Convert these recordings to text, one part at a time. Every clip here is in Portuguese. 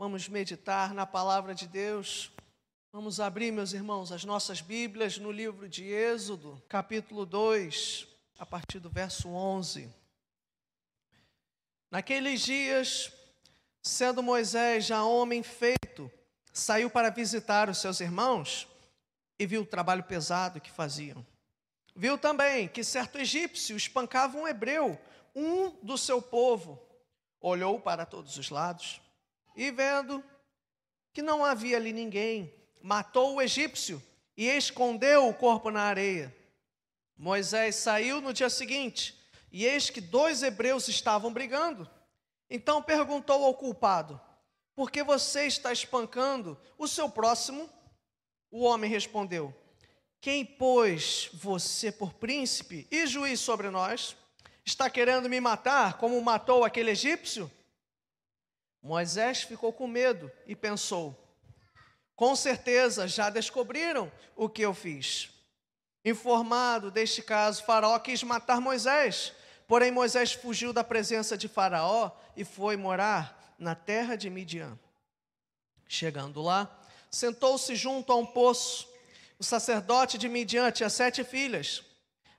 Vamos meditar na palavra de Deus. Vamos abrir, meus irmãos, as nossas Bíblias no livro de Êxodo, capítulo 2, a partir do verso 11. Naqueles dias, sendo Moisés já homem feito, saiu para visitar os seus irmãos e viu o trabalho pesado que faziam. Viu também que certo egípcio espancava um hebreu, um do seu povo. Olhou para todos os lados e vendo que não havia ali ninguém, matou o egípcio e escondeu o corpo na areia. Moisés saiu no dia seguinte e eis que dois hebreus estavam brigando. Então perguntou ao culpado: Por que você está espancando o seu próximo? O homem respondeu: Quem pôs você por príncipe e juiz sobre nós? Está querendo me matar como matou aquele egípcio? Moisés ficou com medo e pensou: com certeza já descobriram o que eu fiz. Informado deste caso, Faraó quis matar Moisés, porém Moisés fugiu da presença de Faraó e foi morar na terra de Midian. Chegando lá, sentou-se junto a um poço. O sacerdote de Midian tinha sete filhas,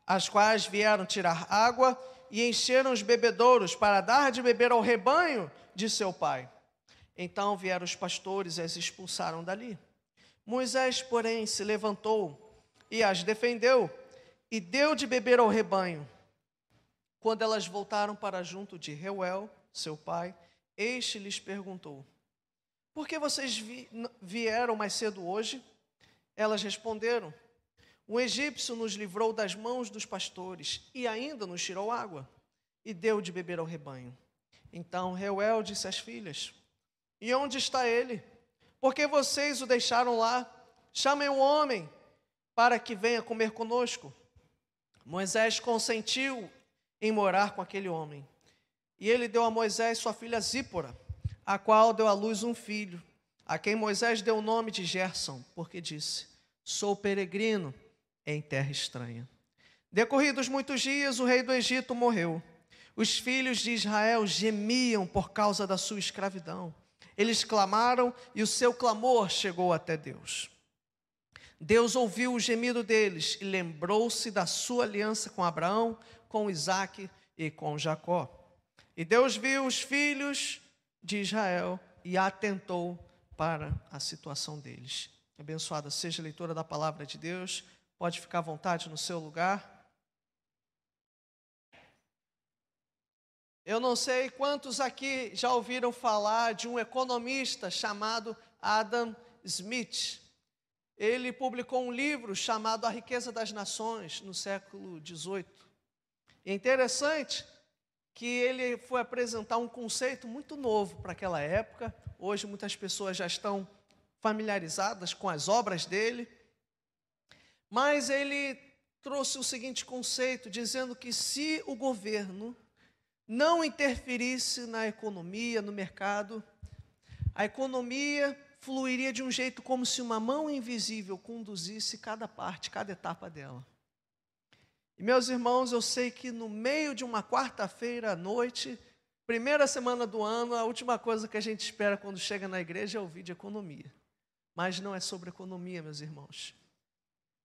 as quais vieram tirar água e encheram os bebedouros para dar de beber ao rebanho de seu pai. Então vieram os pastores e as expulsaram dali. Moisés, porém, se levantou e as defendeu e deu de beber ao rebanho. Quando elas voltaram para junto de Reuel, seu pai, este lhes perguntou: Por que vocês vi vieram mais cedo hoje? Elas responderam: O egípcio nos livrou das mãos dos pastores e ainda nos tirou água e deu de beber ao rebanho. Então Reuel disse às filhas: E onde está ele? Porque vocês o deixaram lá? Chamem o homem para que venha comer conosco. Moisés consentiu em morar com aquele homem. E ele deu a Moisés sua filha Zípora, a qual deu à luz um filho, a quem Moisés deu o nome de Gerson, porque disse: Sou peregrino em terra estranha. Decorridos muitos dias, o rei do Egito morreu. Os filhos de Israel gemiam por causa da sua escravidão. Eles clamaram e o seu clamor chegou até Deus. Deus ouviu o gemido deles e lembrou-se da sua aliança com Abraão, com Isaac e com Jacó. E Deus viu os filhos de Israel e atentou para a situação deles. Abençoada seja a leitura da palavra de Deus. Pode ficar à vontade no seu lugar. Eu não sei quantos aqui já ouviram falar de um economista chamado Adam Smith. Ele publicou um livro chamado A Riqueza das Nações no século XVIII. É interessante que ele foi apresentar um conceito muito novo para aquela época. Hoje muitas pessoas já estão familiarizadas com as obras dele. Mas ele trouxe o seguinte conceito, dizendo que se o governo não interferisse na economia, no mercado, a economia fluiria de um jeito como se uma mão invisível conduzisse cada parte, cada etapa dela. E meus irmãos, eu sei que no meio de uma quarta-feira à noite, primeira semana do ano, a última coisa que a gente espera quando chega na igreja é ouvir de economia. Mas não é sobre economia, meus irmãos.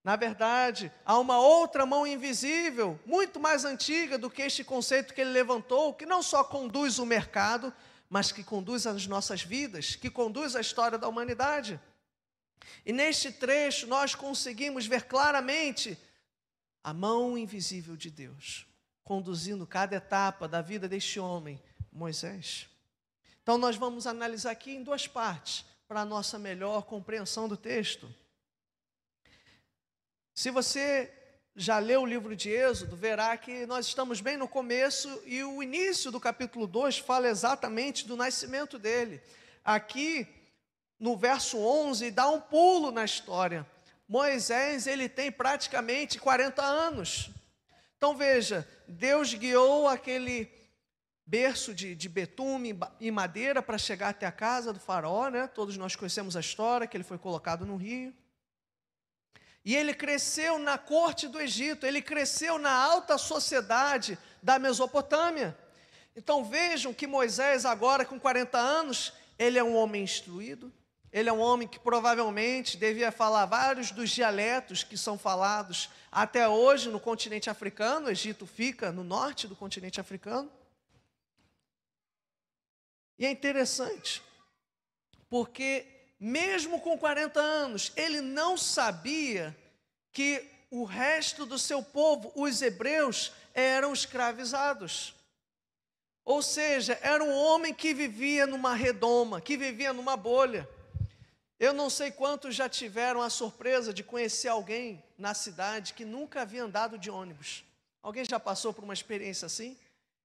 Na verdade, há uma outra mão invisível, muito mais antiga do que este conceito que ele levantou, que não só conduz o mercado, mas que conduz as nossas vidas, que conduz a história da humanidade. E neste trecho nós conseguimos ver claramente a mão invisível de Deus, conduzindo cada etapa da vida deste homem, Moisés. Então nós vamos analisar aqui em duas partes, para a nossa melhor compreensão do texto. Se você já leu o livro de Êxodo, verá que nós estamos bem no começo e o início do capítulo 2 fala exatamente do nascimento dele. Aqui, no verso 11, dá um pulo na história. Moisés, ele tem praticamente 40 anos. Então veja, Deus guiou aquele berço de, de betume e madeira para chegar até a casa do faraó, né? Todos nós conhecemos a história, que ele foi colocado no rio. E ele cresceu na corte do Egito, ele cresceu na alta sociedade da Mesopotâmia. Então vejam que Moisés, agora com 40 anos, ele é um homem instruído, ele é um homem que provavelmente devia falar vários dos dialetos que são falados até hoje no continente africano. O Egito fica no norte do continente africano. E é interessante, porque mesmo com 40 anos, ele não sabia que o resto do seu povo, os hebreus, eram escravizados. Ou seja, era um homem que vivia numa redoma, que vivia numa bolha. Eu não sei quantos já tiveram a surpresa de conhecer alguém na cidade que nunca havia andado de ônibus. Alguém já passou por uma experiência assim?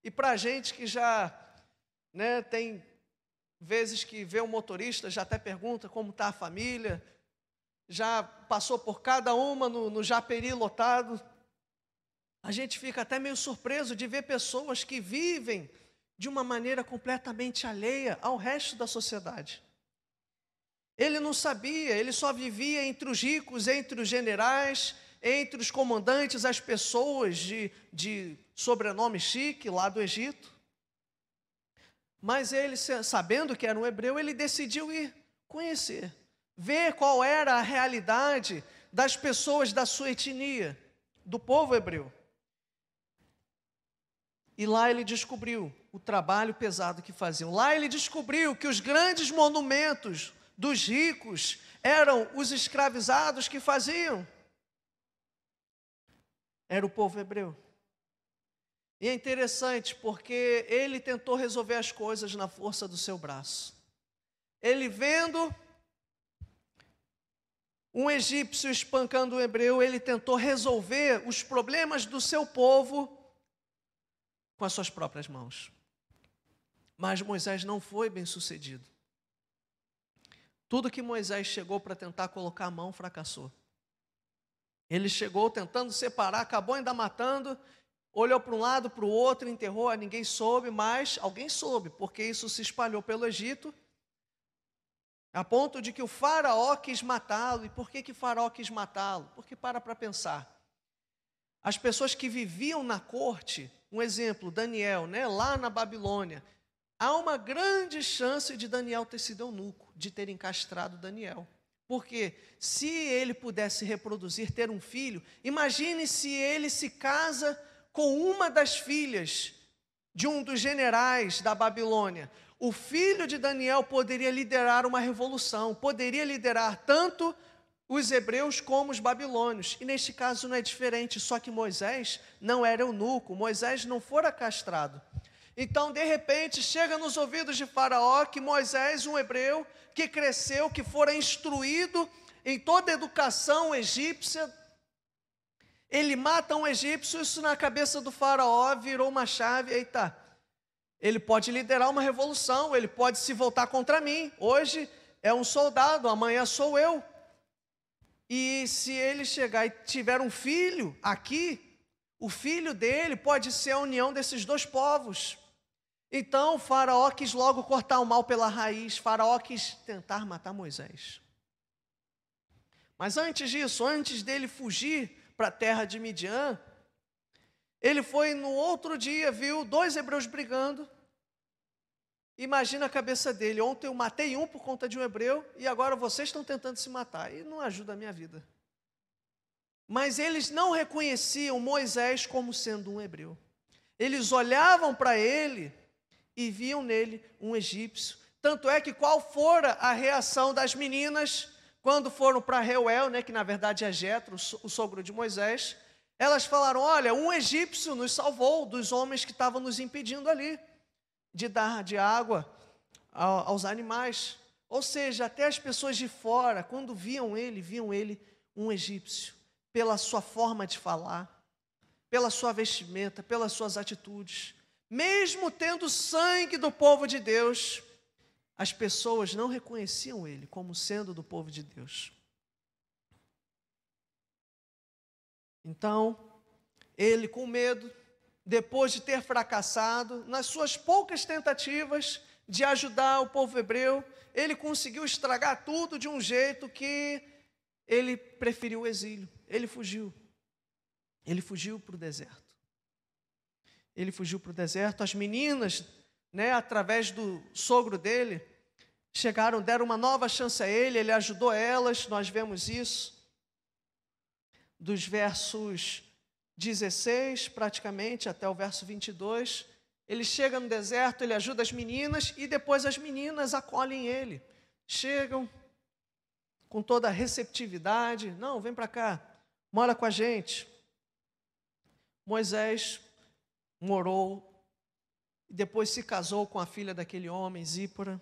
E para gente que já né, tem vezes que vê um motorista, já até pergunta como está a família, já passou por cada uma no, no Japeri lotado. A gente fica até meio surpreso de ver pessoas que vivem de uma maneira completamente alheia ao resto da sociedade. Ele não sabia, ele só vivia entre os ricos, entre os generais, entre os comandantes, as pessoas de, de sobrenome chique lá do Egito. Mas ele, sabendo que era um hebreu, ele decidiu ir conhecer, ver qual era a realidade das pessoas da sua etnia, do povo hebreu. E lá ele descobriu o trabalho pesado que faziam. Lá ele descobriu que os grandes monumentos dos ricos eram os escravizados que faziam. Era o povo hebreu. E é interessante porque ele tentou resolver as coisas na força do seu braço. Ele vendo um egípcio espancando um hebreu, ele tentou resolver os problemas do seu povo com as suas próprias mãos. Mas Moisés não foi bem sucedido. Tudo que Moisés chegou para tentar colocar a mão fracassou. Ele chegou tentando separar, acabou ainda matando, olhou para um lado, para o outro, enterrou, ninguém soube, mas alguém soube, porque isso se espalhou pelo Egito, a ponto de que o faraó quis matá-lo. E por que, que o faraó quis matá-lo? Porque para para pensar. As pessoas que viviam na corte, um exemplo, Daniel, né, lá na Babilônia, há uma grande chance de Daniel ter sido eunuco, de ter encastrado Daniel. Porque se ele pudesse reproduzir, ter um filho, imagine se ele se casa com uma das filhas de um dos generais da Babilônia. O filho de Daniel poderia liderar uma revolução, poderia liderar tanto os hebreus como os babilônios. E neste caso não é diferente, só que Moisés não era eunuco, Moisés não fora castrado. Então, de repente, chega nos ouvidos de Faraó que Moisés, um hebreu, que cresceu, que fora instruído em toda a educação egípcia, ele mata um egípcio, isso na cabeça do faraó virou uma chave, eita, ele pode liderar uma revolução, ele pode se voltar contra mim. Hoje é um soldado, amanhã sou eu. E se ele chegar e tiver um filho aqui, o filho dele pode ser a união desses dois povos. Então, Faraó quis logo cortar o mal pela raiz, Faraó quis tentar matar Moisés. Mas antes disso, antes dele fugir para a terra de Midian, ele foi no outro dia, viu dois hebreus brigando. Imagina a cabeça dele. Ontem eu matei um por conta de um hebreu e agora vocês estão tentando se matar. E não ajuda a minha vida. Mas eles não reconheciam Moisés como sendo um hebreu. Eles olhavam para ele e viam nele um egípcio. Tanto é que qual fora a reação das meninas quando foram para Reuel, né, que na verdade é Jetro, o sogro de Moisés, elas falaram: Olha, um egípcio nos salvou dos homens que estavam nos impedindo ali de dar de água aos animais. Ou seja, até as pessoas de fora, quando viam ele, viam ele um egípcio, pela sua forma de falar, pela sua vestimenta, pelas suas atitudes. Mesmo tendo sangue do povo de Deus, as pessoas não reconheciam ele como sendo do povo de Deus. Então, ele, com medo, depois de ter fracassado, nas suas poucas tentativas de ajudar o povo hebreu, ele conseguiu estragar tudo de um jeito que ele preferiu o exílio. Ele fugiu. Ele fugiu para o deserto. Ele fugiu para o deserto. As meninas, né, através do sogro dele, chegaram, deram uma nova chance a ele, ele ajudou elas, nós vemos isso. Dos versos 16, praticamente, até o verso 22. Ele chega no deserto, ele ajuda as meninas e depois as meninas acolhem ele. Chegam com toda a receptividade: não, vem para cá, mora com a gente. Moisés morou e depois se casou com a filha daquele homem, Zípora.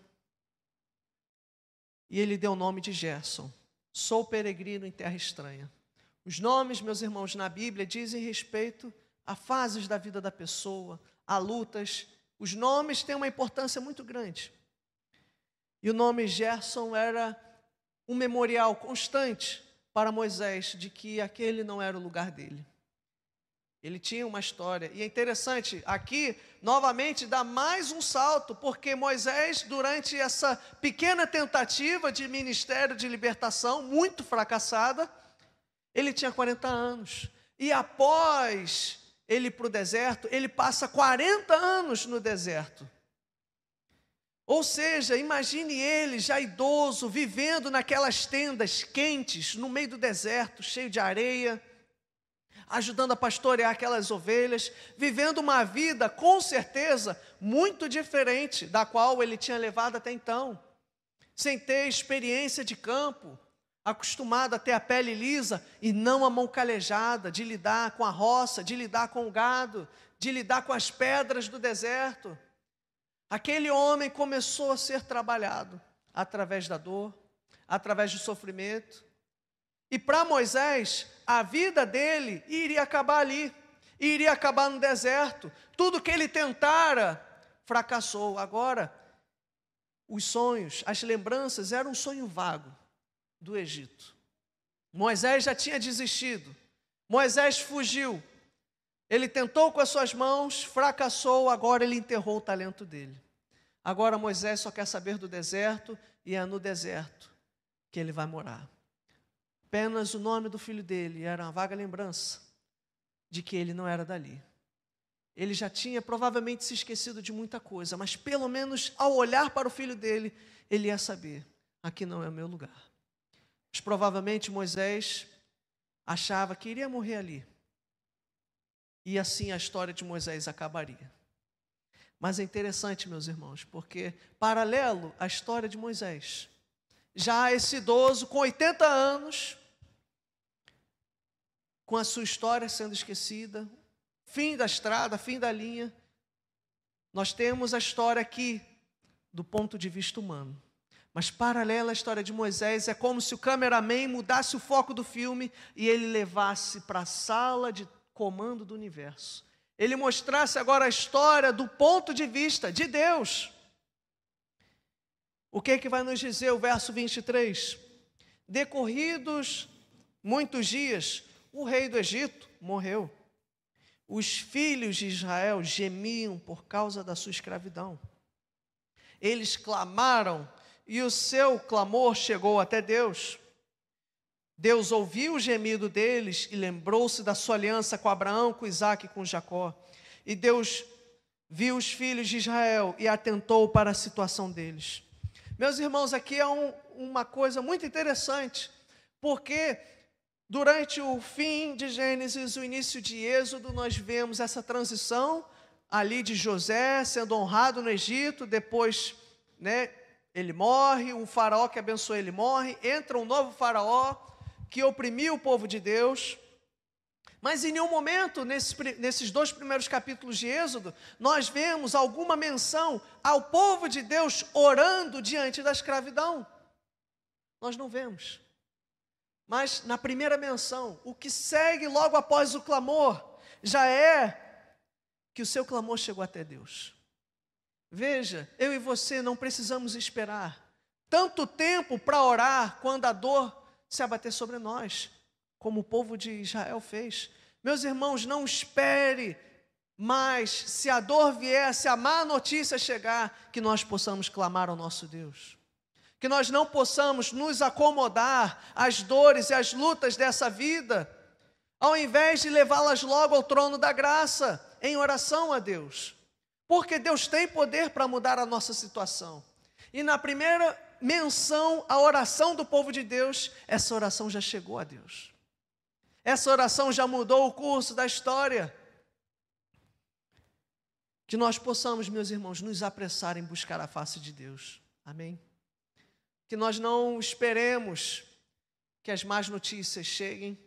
E ele deu o nome de Gerson. Sou peregrino em terra estranha. Os nomes, meus irmãos, na Bíblia dizem respeito a fases da vida da pessoa, a lutas. Os nomes têm uma importância muito grande. E o nome Gerson era um memorial constante para Moisés de que aquele não era o lugar dele. Ele tinha uma história. E é interessante, aqui, novamente, dá mais um salto, porque Moisés, durante essa pequena tentativa de ministério de libertação, muito fracassada, ele tinha 40 anos. E após ele ir para o deserto, ele passa 40 anos no deserto. Ou seja, imagine ele já idoso, vivendo naquelas tendas quentes, no meio do deserto, cheio de areia, ajudando a pastorear aquelas ovelhas, vivendo uma vida, com certeza, muito diferente da qual ele tinha levado até então, sem ter experiência de campo, acostumado a ter a pele lisa e não a mão calejada, de lidar com a roça, de lidar com o gado, de lidar com as pedras do deserto. Aquele homem começou a ser trabalhado através da dor, através do sofrimento. E para Moisés, a vida dele iria acabar ali, iria acabar no deserto. Tudo que ele tentara fracassou. Agora, os sonhos, as lembranças eram um sonho vago do Egito. Moisés já tinha desistido. Moisés fugiu. Ele tentou com as suas mãos, fracassou, agora ele enterrou o talento dele. Agora Moisés só quer saber do deserto e é no deserto que ele vai morar. Apenas o nome do filho dele era uma vaga lembrança de que ele não era dali. Ele já tinha provavelmente se esquecido de muita coisa, mas pelo menos ao olhar para o filho dele, ele ia saber: aqui não é o meu lugar. Mas provavelmente Moisés achava que iria morrer ali. E assim a história de Moisés acabaria. Mas é interessante, meus irmãos, porque paralelo à história de Moisés, já esse idoso com 80 anos, com a sua história sendo esquecida, fim da estrada, fim da linha, nós temos a história aqui do ponto de vista humano. Mas paralela à história de Moisés, é como se o cameraman mudasse o foco do filme e ele levasse para a sala de comando do universo. Ele mostrasse agora a história do ponto de vista de Deus. O que, é que vai nos dizer o verso 23? Decorridos muitos dias, o rei do Egito morreu. Os filhos de Israel gemiam por causa da sua escravidão. Eles clamaram e o seu clamor chegou até Deus. Deus ouviu o gemido deles e lembrou-se da sua aliança com Abraão, com Isaac e com Jacó. E Deus viu os filhos de Israel e atentou para a situação deles. Meus irmãos, aqui é um, uma coisa muito interessante, porque durante o fim de Gênesis, o início de Êxodo, nós vemos essa transição ali de José sendo honrado no Egito, depois né, ele morre, um faraó que abençoou ele morre, entra um novo faraó que oprimiu o povo de Deus. Mas em nenhum momento, nesses, nesses dois primeiros capítulos de Êxodo, nós vemos alguma menção ao povo de Deus orando diante da escravidão. Nós não vemos. Mas na primeira menção, o que segue logo após o clamor, já é que o seu clamor chegou até Deus. Veja, eu e você não precisamos esperar tanto tempo para orar quando a dor se abater sobre nós, como o povo de Israel fez. Meus irmãos, não espere mais, se a dor vier, se a má notícia chegar, que nós possamos clamar ao nosso Deus. Que nós não possamos nos acomodar às dores e às lutas dessa vida, ao invés de levá-las logo ao trono da graça, em oração a Deus. Porque Deus tem poder para mudar a nossa situação. E na primeira menção à oração do povo de Deus, essa oração já chegou a Deus. Essa oração já mudou o curso da história. Que nós possamos, meus irmãos, nos apressar em buscar a face de Deus. Amém? Que nós não esperemos que as más notícias cheguem,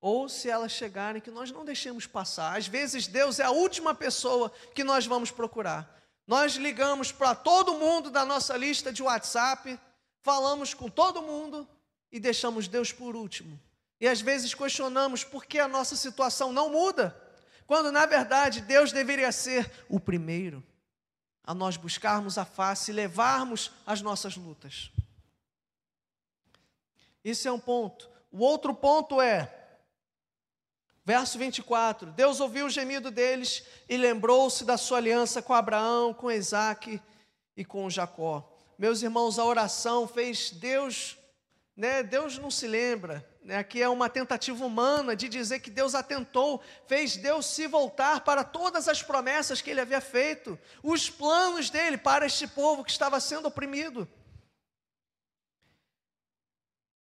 ou se elas chegarem, que nós não deixemos passar. Às vezes, Deus é a última pessoa que nós vamos procurar. Nós ligamos para todo mundo da nossa lista de WhatsApp, falamos com todo mundo e deixamos Deus por último. E às vezes questionamos por que a nossa situação não muda, quando na verdade Deus deveria ser o primeiro a nós buscarmos a face e levarmos as nossas lutas. Isso é um ponto. O outro ponto é Verso 24: Deus ouviu o gemido deles e lembrou-se da sua aliança com Abraão, com Isaac e com Jacó. Meus irmãos, a oração fez Deus, né? Deus não se lembra, né? Aqui é uma tentativa humana de dizer que Deus atentou, fez Deus se voltar para todas as promessas que ele havia feito, os planos dele para este povo que estava sendo oprimido.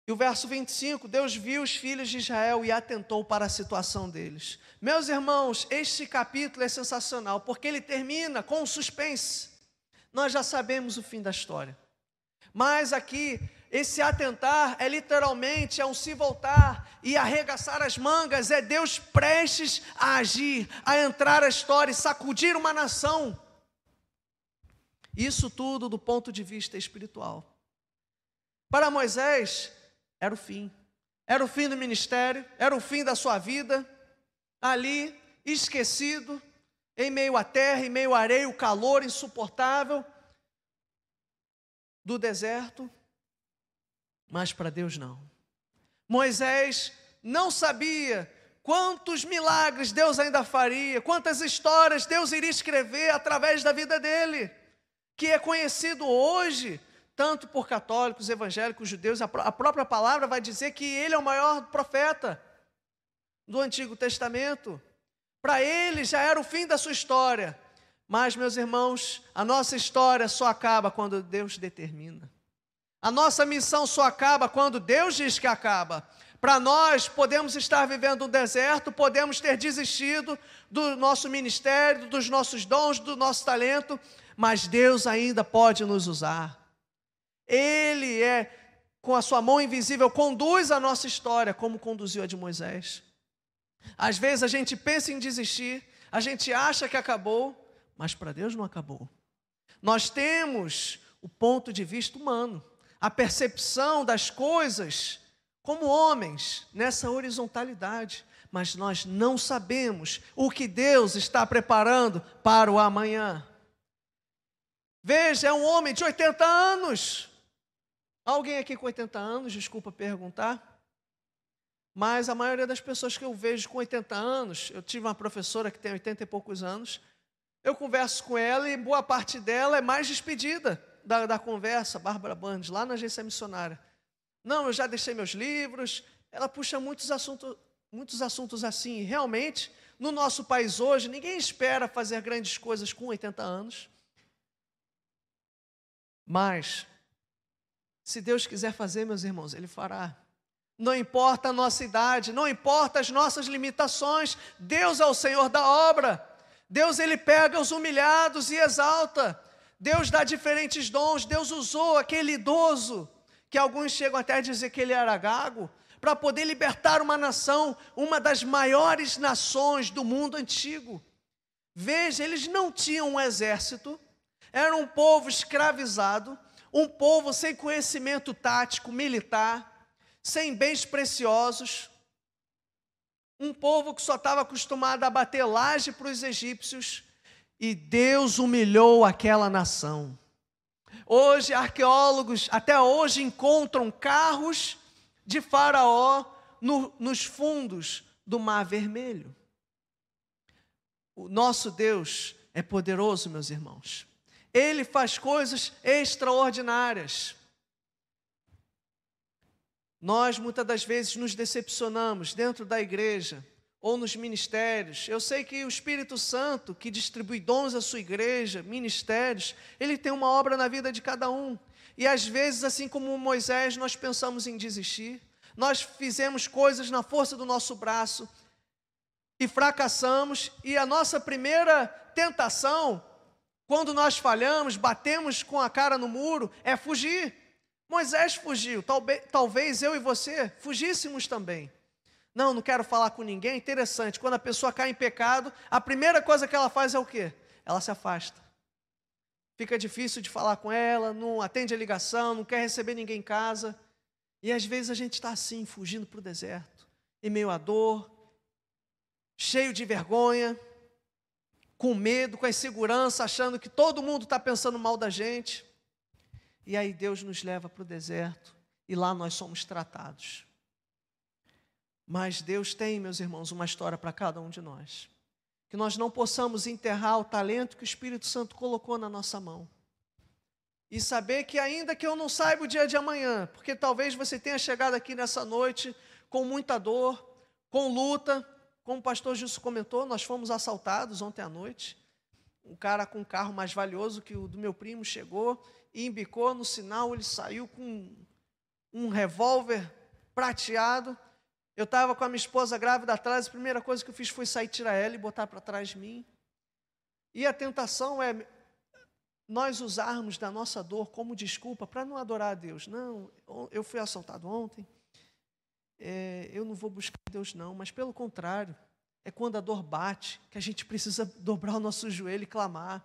E o verso 25: Deus viu os filhos de Israel e atentou para a situação deles. Meus irmãos, este capítulo é sensacional, porque ele termina com um suspense. Nós já sabemos o fim da história. Mas aqui, esse atentar é literalmente é um se voltar e arregaçar as mangas, é Deus prestes a agir, a entrar a história e sacudir uma nação. Isso tudo do ponto de vista espiritual. Para Moisés, era o fim. Era o fim do ministério, era o fim da sua vida, ali, esquecido, em meio à terra, em meio à areia, o calor insuportável do deserto. Mas para Deus não. Moisés não sabia quantos milagres Deus ainda faria, quantas histórias Deus iria escrever através da vida dele, que é conhecido hoje tanto por católicos, evangélicos, judeus, a própria palavra vai dizer que ele é o maior profeta do Antigo Testamento. Para ele já era o fim da sua história. Mas, meus irmãos, a nossa história só acaba quando Deus determina. A nossa missão só acaba quando Deus diz que acaba. Para nós, podemos estar vivendo um deserto, podemos ter desistido do nosso ministério, dos nossos dons, do nosso talento, mas Deus ainda pode nos usar. Ele é, com a sua mão invisível, conduz a nossa história, como conduziu a de Moisés. Às vezes a gente pensa em desistir, a gente acha que acabou, mas para Deus não acabou. Nós temos o ponto de vista humano, a percepção das coisas como homens, nessa horizontalidade, mas nós não sabemos o que Deus está preparando para o amanhã. Veja, é um homem de 80 anos, Alguém aqui com 80 anos, desculpa perguntar, mas a maioria das pessoas que eu vejo com 80 anos, eu tive uma professora que tem 80 e poucos anos, eu converso com ela e boa parte dela é mais despedida da, da conversa, Bárbara Bandes, lá na agência missionária. Não, eu já deixei meus livros. Ela puxa muitos assuntos, muitos assuntos assim. realmente, no nosso país hoje, ninguém espera fazer grandes coisas com 80 anos. Mas se Deus quiser fazer, meus irmãos, Ele fará. Não importa a nossa idade, não importa as nossas limitações, Deus é o Senhor da obra. Deus ele pega os humilhados e exalta. Deus dá diferentes dons. Deus usou aquele idoso, que alguns chegam até a dizer que ele era gago, para poder libertar uma nação, uma das maiores nações do mundo antigo. Veja, eles não tinham um exército, era um povo escravizado, um povo sem conhecimento tático, militar, sem bens preciosos, um povo que só estava acostumado a bater laje para os egípcios, e Deus humilhou aquela nação. Hoje, arqueólogos até hoje encontram carros de Faraó no, nos fundos do Mar Vermelho. O nosso Deus é poderoso, meus irmãos. Ele faz coisas extraordinárias. Nós muitas das vezes nos decepcionamos dentro da igreja ou nos ministérios. Eu sei que o Espírito Santo, que distribui dons à sua igreja, ministérios, ele tem uma obra na vida de cada um. E às vezes, assim como Moisés, nós pensamos em desistir. Nós fizemos coisas na força do nosso braço e fracassamos, e a nossa primeira tentação, quando nós falhamos, batemos com a cara no muro, é fugir. Moisés fugiu, talvez, eu e você fugíssemos também. Não, não quero falar com ninguém. Interessante, quando a pessoa cai em pecado, a primeira coisa que ela faz é o quê? Ela se afasta. Fica difícil de falar com ela, não atende a ligação, não quer receber ninguém em casa. E às vezes a gente está assim, fugindo para o deserto, em meio à dor, cheio de vergonha, com medo, com a insegurança, achando que todo mundo está pensando mal da gente. E aí Deus nos leva para o deserto e lá nós somos tratados. Mas Deus tem, meus irmãos, uma história para cada um de nós. Que nós não possamos enterrar o talento que o Espírito Santo colocou na nossa mão. E saber que, ainda que eu não saiba o dia de amanhã, porque talvez você tenha chegado aqui nessa noite com muita dor, com luta, como o pastor Gilson comentou, nós fomos assaltados ontem à noite. Um cara com um carro mais valioso que o do meu primo chegou e embicou no sinal, ele saiu com um revólver prateado eu estava com a minha esposa grávida atrás, a primeira coisa que eu fiz foi sair, tirar ela e botar para trás de mim. E a tentação é nós usarmos da nossa dor como desculpa para não adorar a Deus. Não, eu fui assaltado ontem, é, eu não vou buscar Deus, não, mas pelo contrário, é quando a dor bate que a gente precisa dobrar o nosso joelho e clamar.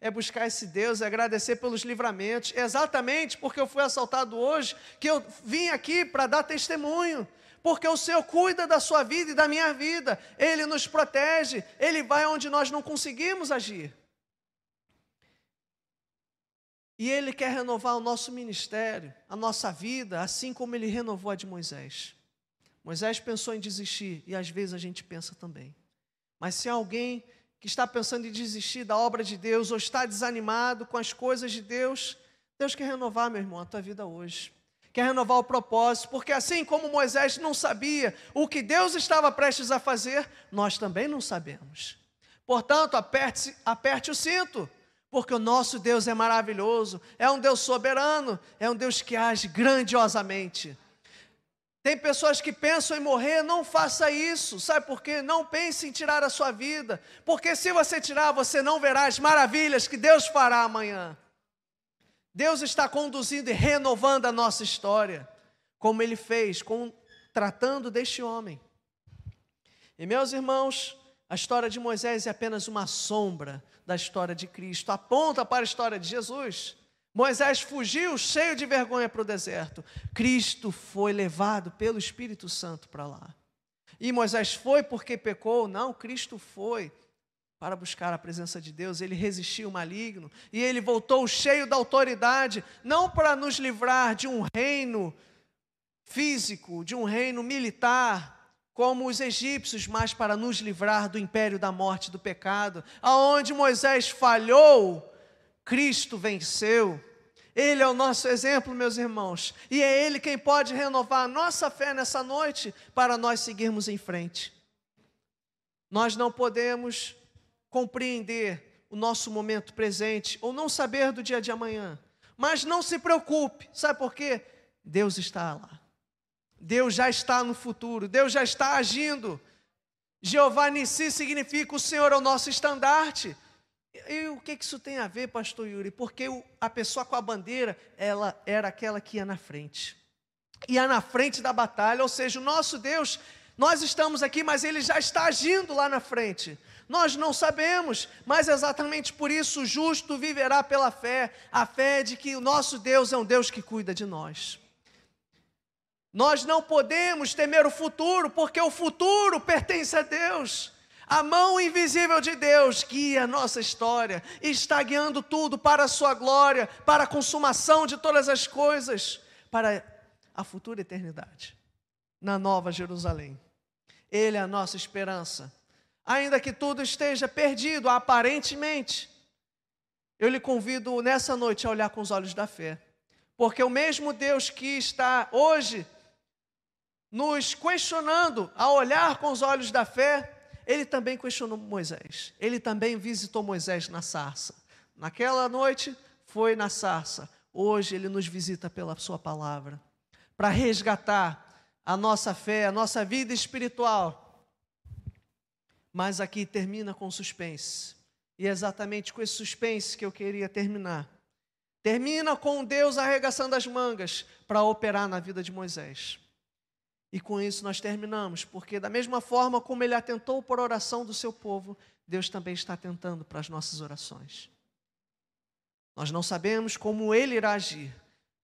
É buscar esse Deus, é agradecer pelos livramentos. É exatamente porque eu fui assaltado hoje que eu vim aqui para dar testemunho porque o Senhor cuida da sua vida e da minha vida, Ele nos protege, Ele vai onde nós não conseguimos agir. E Ele quer renovar o nosso ministério, a nossa vida, assim como Ele renovou a de Moisés. Moisés pensou em desistir, e às vezes a gente pensa também. Mas se alguém que está pensando em desistir da obra de Deus, ou está desanimado com as coisas de Deus, Deus quer renovar, meu irmão, a tua vida hoje quer renovar o propósito, porque assim como Moisés não sabia o que Deus estava prestes a fazer, nós também não sabemos. Portanto, aperte, aperte o cinto, porque o nosso Deus é maravilhoso, é um Deus soberano, é um Deus que age grandiosamente. Tem pessoas que pensam em morrer, não faça isso, sabe por quê? Não pense em tirar a sua vida, porque se você tirar, você não verá as maravilhas que Deus fará amanhã. Deus está conduzindo e renovando a nossa história, como Ele fez, com, tratando deste homem. E meus irmãos, a história de Moisés é apenas uma sombra da história de Cristo, aponta para a história de Jesus. Moisés fugiu cheio de vergonha para o deserto. Cristo foi levado pelo Espírito Santo para lá. E Moisés foi porque pecou? Não, Cristo foi para buscar a presença de Deus, ele resistiu o maligno e ele voltou cheio da autoridade, não para nos livrar de um reino físico, de um reino militar, como os egípcios, mas para nos livrar do império da morte do pecado. Aonde Moisés falhou, Cristo venceu. Ele é o nosso exemplo, meus irmãos, e é Ele quem pode renovar a nossa fé nessa noite para nós seguirmos em frente. Nós não podemos compreender o nosso momento presente ou não saber do dia de amanhã. Mas não se preocupe, sabe por quê? Deus está lá. Deus já está no futuro, Deus já está agindo. Jeová Nissi significa o Senhor é o nosso estandarte. E o que isso tem a ver, pastor Yuri? Porque a pessoa com a bandeira, ela era aquela que ia na frente. Ia na frente da batalha, ou seja, o nosso Deus, nós estamos aqui, mas ele já está agindo lá na frente. Nós não sabemos, mas exatamente por isso o justo viverá pela fé, a fé de que o nosso Deus é um Deus que cuida de nós. Nós não podemos temer o futuro, porque o futuro pertence a Deus. A mão invisível de Deus guia a nossa história, está guiando tudo para a sua glória, para a consumação de todas as coisas, para a futura eternidade, na Nova Jerusalém. Ele é a nossa esperança ainda que tudo esteja perdido aparentemente, eu lhe convido nessa noite a olhar com os olhos da fé, porque o mesmo Deus que está hoje nos questionando a olhar com os olhos da fé, ele também questionou Moisés. Ele também visitou Moisés na sarça. Naquela noite foi na sarça. Hoje ele nos visita pela sua palavra para resgatar a nossa fé, a nossa vida espiritual. Mas aqui termina com suspense. E é exatamente com esse suspense que eu queria terminar. Termina com Deus arregaçando as mangas para operar na vida de Moisés. E com isso nós terminamos, porque da mesma forma como ele atentou por oração do seu povo, Deus também está atentando para as nossas orações. Nós não sabemos como ele irá agir,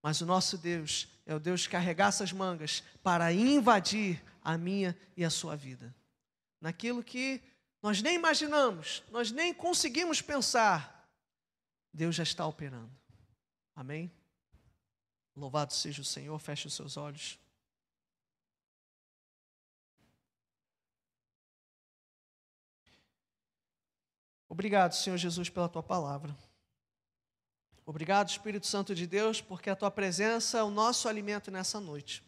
mas o nosso Deus é o Deus que arregaça as mangas para invadir a minha e a sua vida. Naquilo que nós nem imaginamos, nós nem conseguimos pensar, Deus já está operando. Amém? Louvado seja o Senhor, feche os seus olhos. Obrigado, Senhor Jesus, pela tua palavra. Obrigado, Espírito Santo de Deus, porque a tua presença é o nosso alimento nessa noite.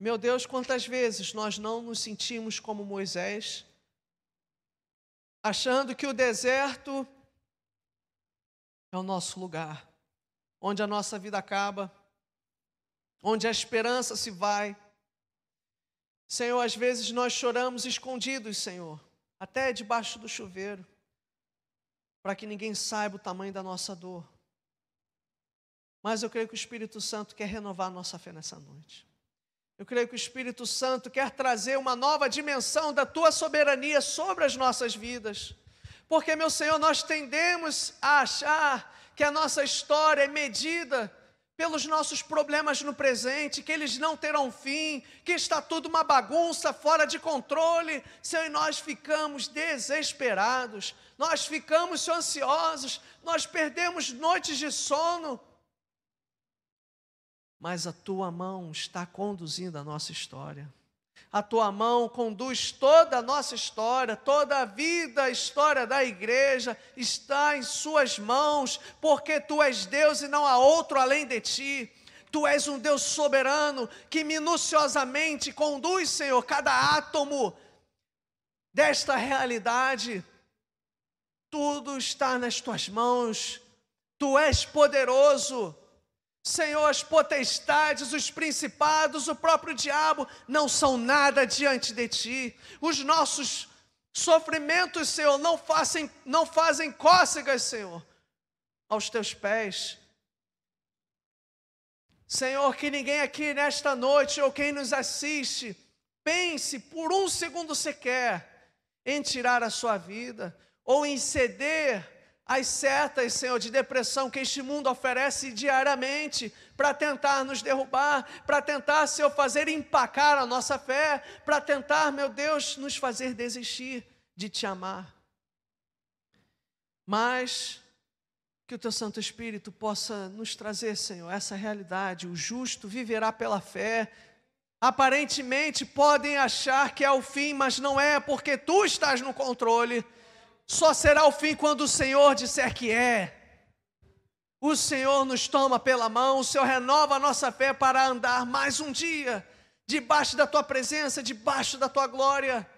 Meu Deus, quantas vezes nós não nos sentimos como Moisés, achando que o deserto é o nosso lugar, onde a nossa vida acaba, onde a esperança se vai. Senhor, às vezes nós choramos escondidos, Senhor, até debaixo do chuveiro, para que ninguém saiba o tamanho da nossa dor. Mas eu creio que o Espírito Santo quer renovar a nossa fé nessa noite. Eu creio que o Espírito Santo quer trazer uma nova dimensão da tua soberania sobre as nossas vidas. Porque, meu Senhor, nós tendemos a achar que a nossa história é medida pelos nossos problemas no presente, que eles não terão fim, que está tudo uma bagunça, fora de controle. Senhor, e nós ficamos desesperados, nós ficamos ansiosos, nós perdemos noites de sono. Mas a tua mão está conduzindo a nossa história. A tua mão conduz toda a nossa história, toda a vida, a história da igreja está em Suas mãos, porque Tu és Deus e não há outro além de Ti. Tu és um Deus soberano que minuciosamente conduz, Senhor, cada átomo desta realidade. Tudo está nas Tuas mãos. Tu és poderoso Senhor, as potestades, os principados, o próprio diabo não são nada diante de ti. Os nossos sofrimentos, Senhor, não fazem, não fazem cócegas, Senhor, aos teus pés. Senhor, que ninguém aqui nesta noite ou quem nos assiste pense por um segundo sequer em tirar a sua vida ou em ceder as setas, Senhor, de depressão que este mundo oferece diariamente para tentar nos derrubar, para tentar, Senhor, fazer empacar a nossa fé, para tentar, meu Deus, nos fazer desistir de te amar. Mas que o teu Santo Espírito possa nos trazer, Senhor, essa realidade. O justo viverá pela fé. Aparentemente podem achar que é o fim, mas não é, porque tu estás no controle só será o fim quando o Senhor disser que é. O Senhor nos toma pela mão, o Senhor renova a nossa fé para andar mais um dia debaixo da tua presença, debaixo da tua glória.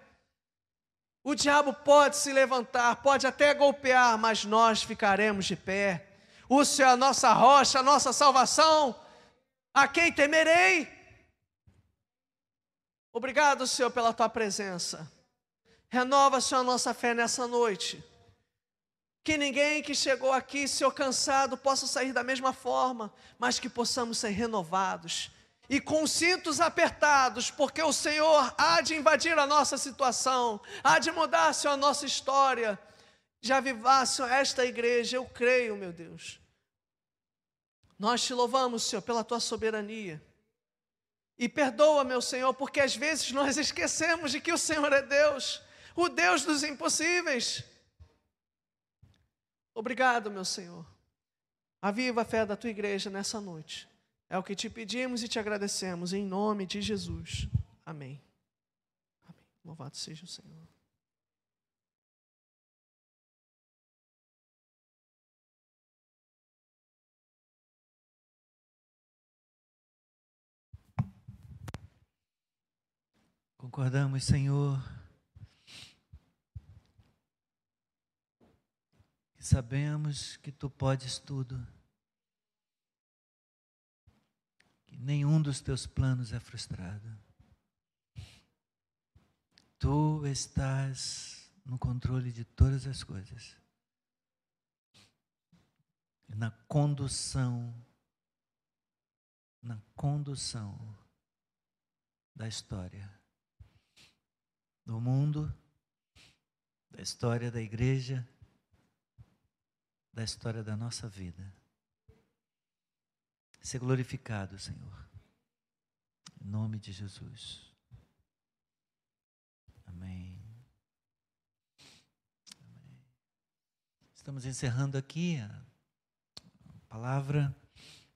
O diabo pode se levantar, pode até golpear, mas nós ficaremos de pé. O Senhor é a nossa rocha, a nossa salvação. A quem temerei? Obrigado, Senhor, pela tua presença. Renova, Senhor, a nossa fé nessa noite. Que ninguém que chegou aqui, Senhor, cansado, possa sair da mesma forma, mas que possamos ser renovados e com cintos apertados, porque o Senhor há de invadir a nossa situação, há de mudar, Senhor, a nossa história. Já vivar, Senhor, esta igreja, eu creio, meu Deus. Nós te louvamos, Senhor, pela tua soberania. E perdoa, meu Senhor, porque às vezes nós esquecemos de que o Senhor é Deus o Deus dos impossíveis. Obrigado, meu Senhor. Aviva a fé da tua igreja nessa noite. É o que te pedimos e te agradecemos, em nome de Jesus. Amém. Amém. Louvado seja o Senhor. Concordamos, Senhor, que sabemos que tu podes tudo, que nenhum dos teus planos é frustrado. Tu estás no controle de todas as coisas, na condução, na condução da história do mundo, da história da igreja, da história da nossa vida. Ser glorificado, Senhor. Em nome de Jesus. Amém. Amém. Estamos encerrando aqui a palavra,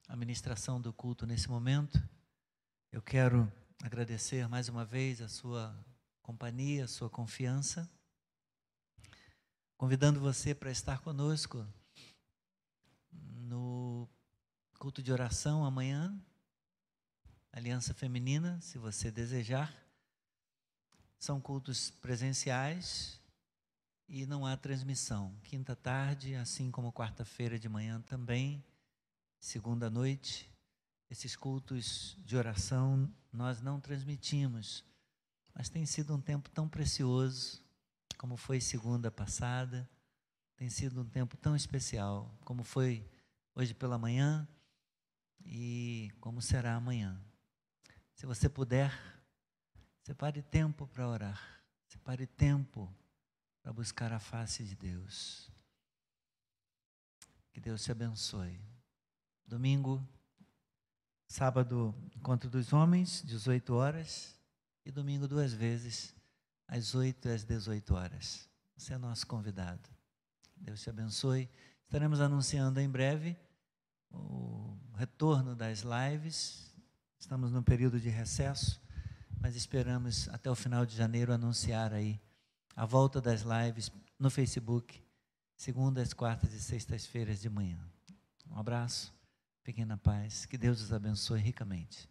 a ministração do culto nesse momento. Eu quero agradecer mais uma vez a sua companhia, sua confiança, convidando você para estar conosco no culto de oração amanhã, Aliança Feminina, se você desejar. São cultos presenciais e não há transmissão. Quinta tarde, assim como quarta-feira de manhã também, segunda noite, esses cultos de oração nós não transmitimos. Mas tem sido um tempo tão precioso, como foi segunda passada, tem sido um tempo tão especial, como foi hoje pela manhã e como será amanhã. Se você puder, separe tempo para orar, separe tempo para buscar a face de Deus. Que Deus te abençoe. Domingo, sábado, encontro dos homens, 18 horas e domingo duas vezes, às 8 e às 18 horas. Você é nosso convidado. Deus te abençoe. Estaremos anunciando em breve o retorno das lives. Estamos no período de recesso, mas esperamos até o final de janeiro anunciar aí a volta das lives no Facebook, segundas, quartas e sextas-feiras de manhã. Um abraço, fiquem na paz, que Deus os abençoe ricamente.